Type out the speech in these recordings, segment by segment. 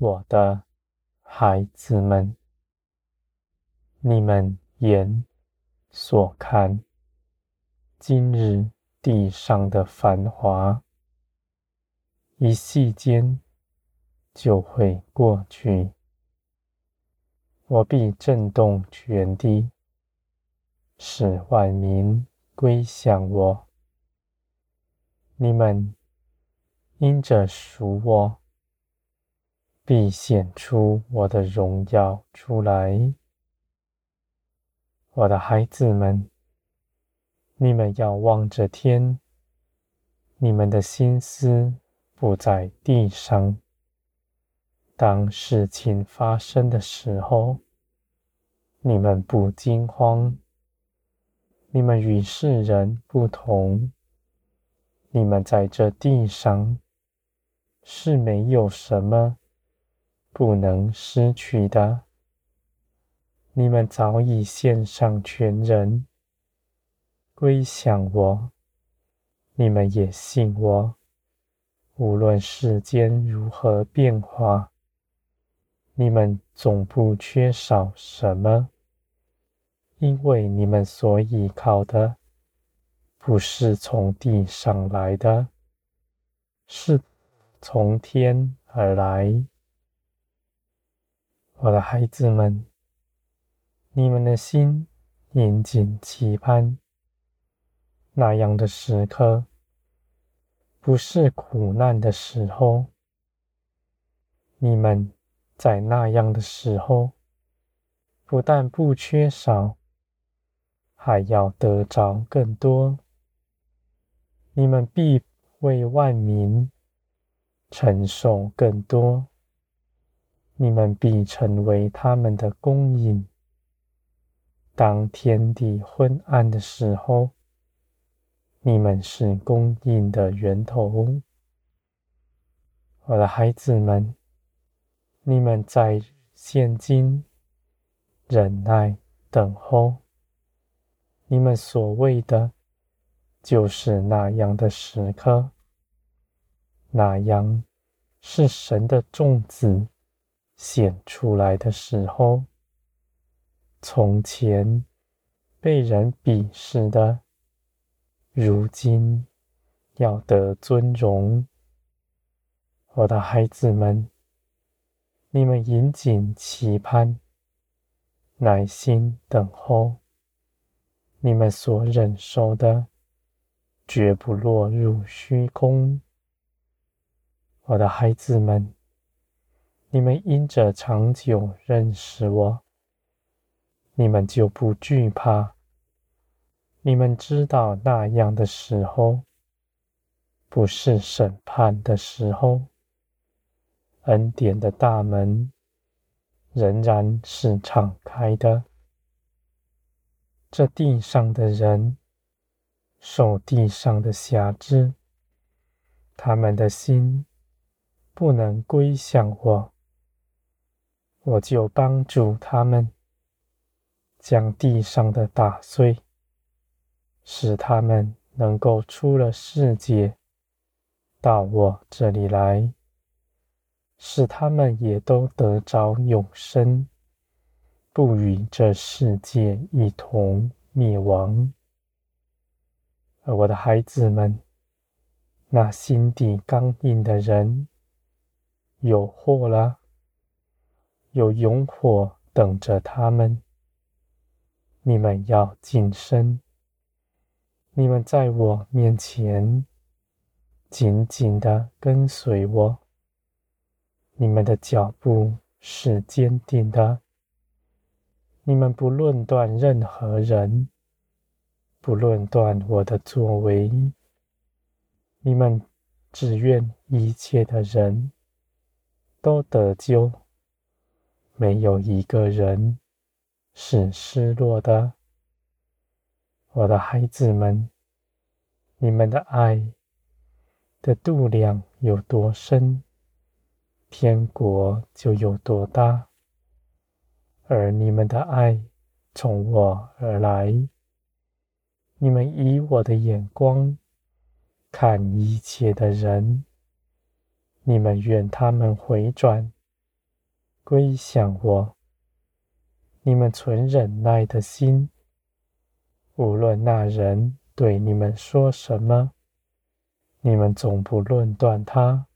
我的孩子们，你们眼所看，今日地上的繁华，一夕间就会过去。我必震动全地，使万民归向我。你们因着属我，必显出我的荣耀出来。我的孩子们，你们要望着天，你们的心思不在地上。当事情发生的时候，你们不惊慌。你们与世人不同。你们在这地上是没有什么不能失去的。你们早已献上全人，归向我。你们也信我，无论世间如何变化。你们总不缺少什么，因为你们所依靠的不是从地上来的，是从天而来。我的孩子们，你们的心殷谨期盼那样的时刻，不是苦难的时候，你们。在那样的时候，不但不缺少，还要得着更多。你们必为万民承受更多，你们必成为他们的供应。当天地昏暗的时候，你们是供应的源头。我的孩子们。你们在现今忍耐等候，你们所为的，就是那样的时刻。那样是神的种子显出来的时候。从前被人鄙视的，如今要得尊荣。我的孩子们。你们殷谨期盼，耐心等候，你们所忍受的，绝不落入虚空。我的孩子们，你们因着长久认识我，你们就不惧怕。你们知道那样的时候，不是审判的时候。恩典的大门仍然是敞开的。这地上的人受地上的辖制，他们的心不能归向我，我就帮助他们，将地上的打碎，使他们能够出了世界，到我这里来。使他们也都得着永生，不与这世界一同灭亡。而我的孩子们，那心底刚硬的人，有祸了，有勇火等着他们。你们要谨慎，你们在我面前紧紧地跟随我。你们的脚步是坚定的，你们不论断任何人，不论断我的作为，你们只愿一切的人都得救，没有一个人是失落的。我的孩子们，你们的爱的度量有多深，天国就有多大，而你们的爱从我而来，你们以我的眼光看一切的人，你们愿他们回转，归向我。你们存忍耐的心，无论那人对你们说什么，你们总不论断他，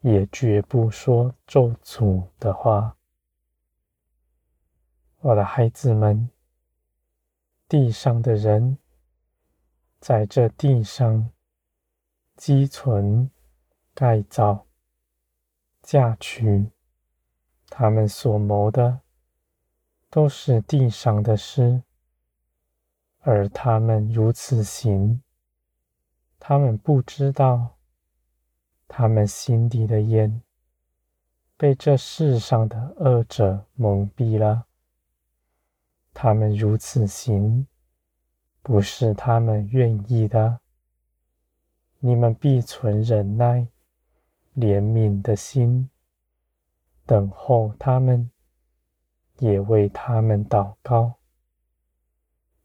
也绝不说咒诅的话。我的孩子们，地上的人在这地上积存、盖造、嫁娶，他们所谋的。都是地上的事，而他们如此行，他们不知道，他们心底的眼被这世上的恶者蒙蔽了。他们如此行，不是他们愿意的。你们必存忍耐、怜悯的心，等候他们。也为他们祷告，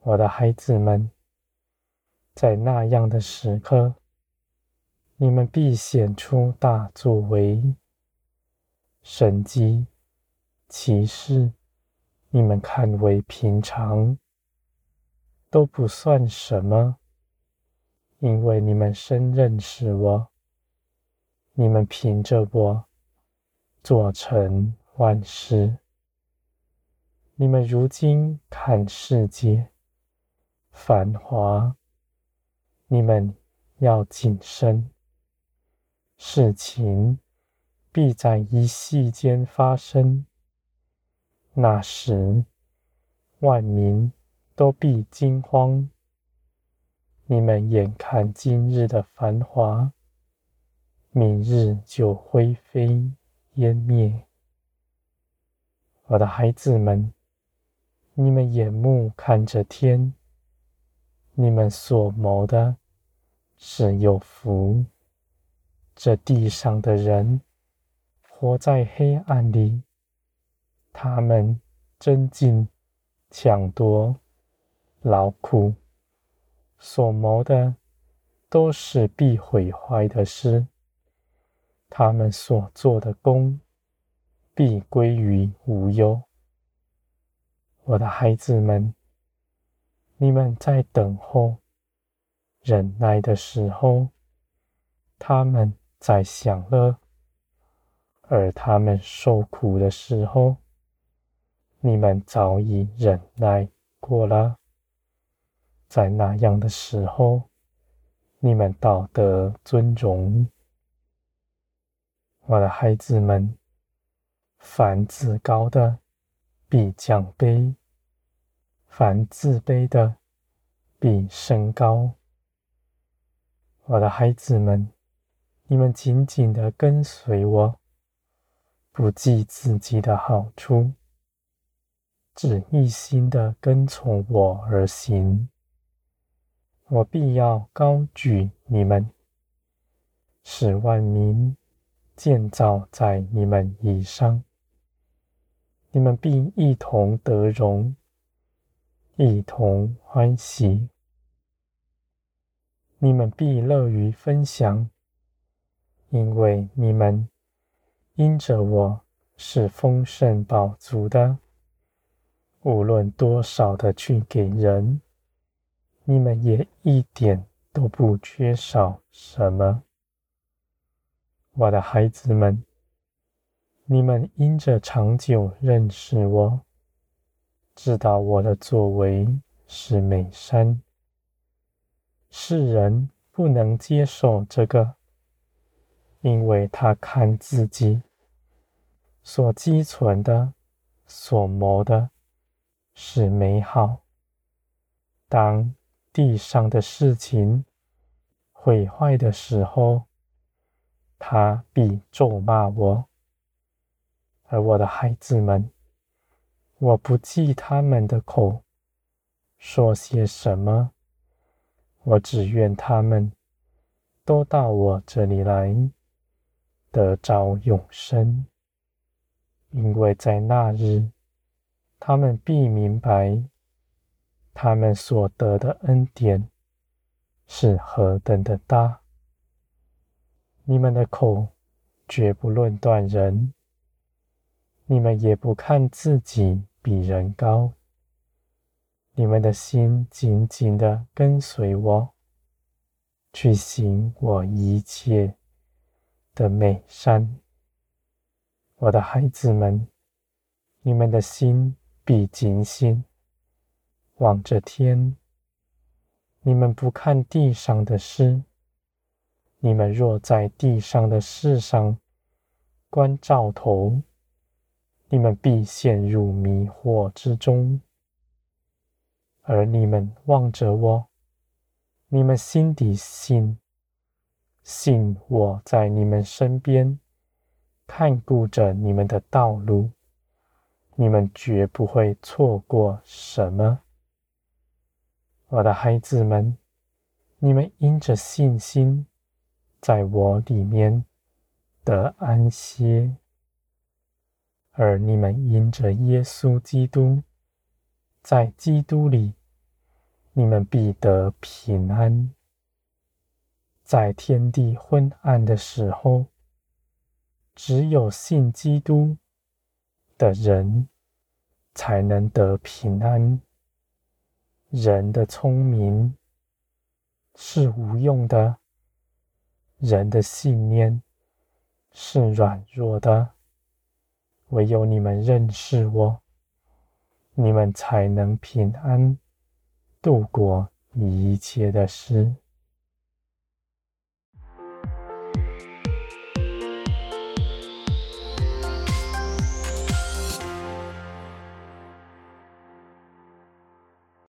我的孩子们，在那样的时刻，你们必显出大作为、神迹、奇事，你们看为平常，都不算什么，因为你们深认识我，你们凭着我做成万事。你们如今看世界繁华，你们要谨慎，事情必在一夕间发生。那时，万民都必惊慌。你们眼看今日的繁华，明日就灰飞湮灭。我的孩子们。你们眼目看着天，你们所谋的是有福。这地上的人活在黑暗里，他们争竞、抢夺、劳苦，所谋的都是必毁坏的事。他们所做的功必归于无忧。我的孩子们，你们在等候、忍耐的时候，他们在享乐；而他们受苦的时候，你们早已忍耐过了。在那样的时候，你们道德尊荣。我的孩子们，凡自高的，必降卑。凡自卑的，必升高。我的孩子们，你们紧紧地跟随我，不计自己的好处，只一心地跟从我而行。我必要高举你们，使万民建造在你们以上。你们必一同得荣。一同欢喜，你们必乐于分享，因为你们因着我是丰盛饱足的。无论多少的去给人，你们也一点都不缺少什么。我的孩子们，你们因着长久认识我。知道我的作为是美善，世人不能接受这个，因为他看自己所积存的、所谋的是美好。当地上的事情毁坏的时候，他必咒骂我，而我的孩子们。我不记他们的口说些什么，我只愿他们都到我这里来，得着永生，因为在那日，他们必明白他们所得的恩典是何等的大。你们的口绝不论断人，你们也不看自己比人高，你们的心紧紧的跟随我，去行我一切的美善。我的孩子们，你们的心必警醒，望着天。你们不看地上的事，你们若在地上的事上关照头，你们必陷入迷惑之中；而你们望着我，你们心底信，信我在你们身边。看顾着你们的道路，你们绝不会错过什么。我的孩子们，你们因着信心，在我里面得安歇；而你们因着耶稣基督，在基督里，你们必得平安。在天地昏暗的时候，只有信基督的人，才能得平安。人的聪明是无用的，人的信念是软弱的。唯有你们认识我，你们才能平安度过一切的事。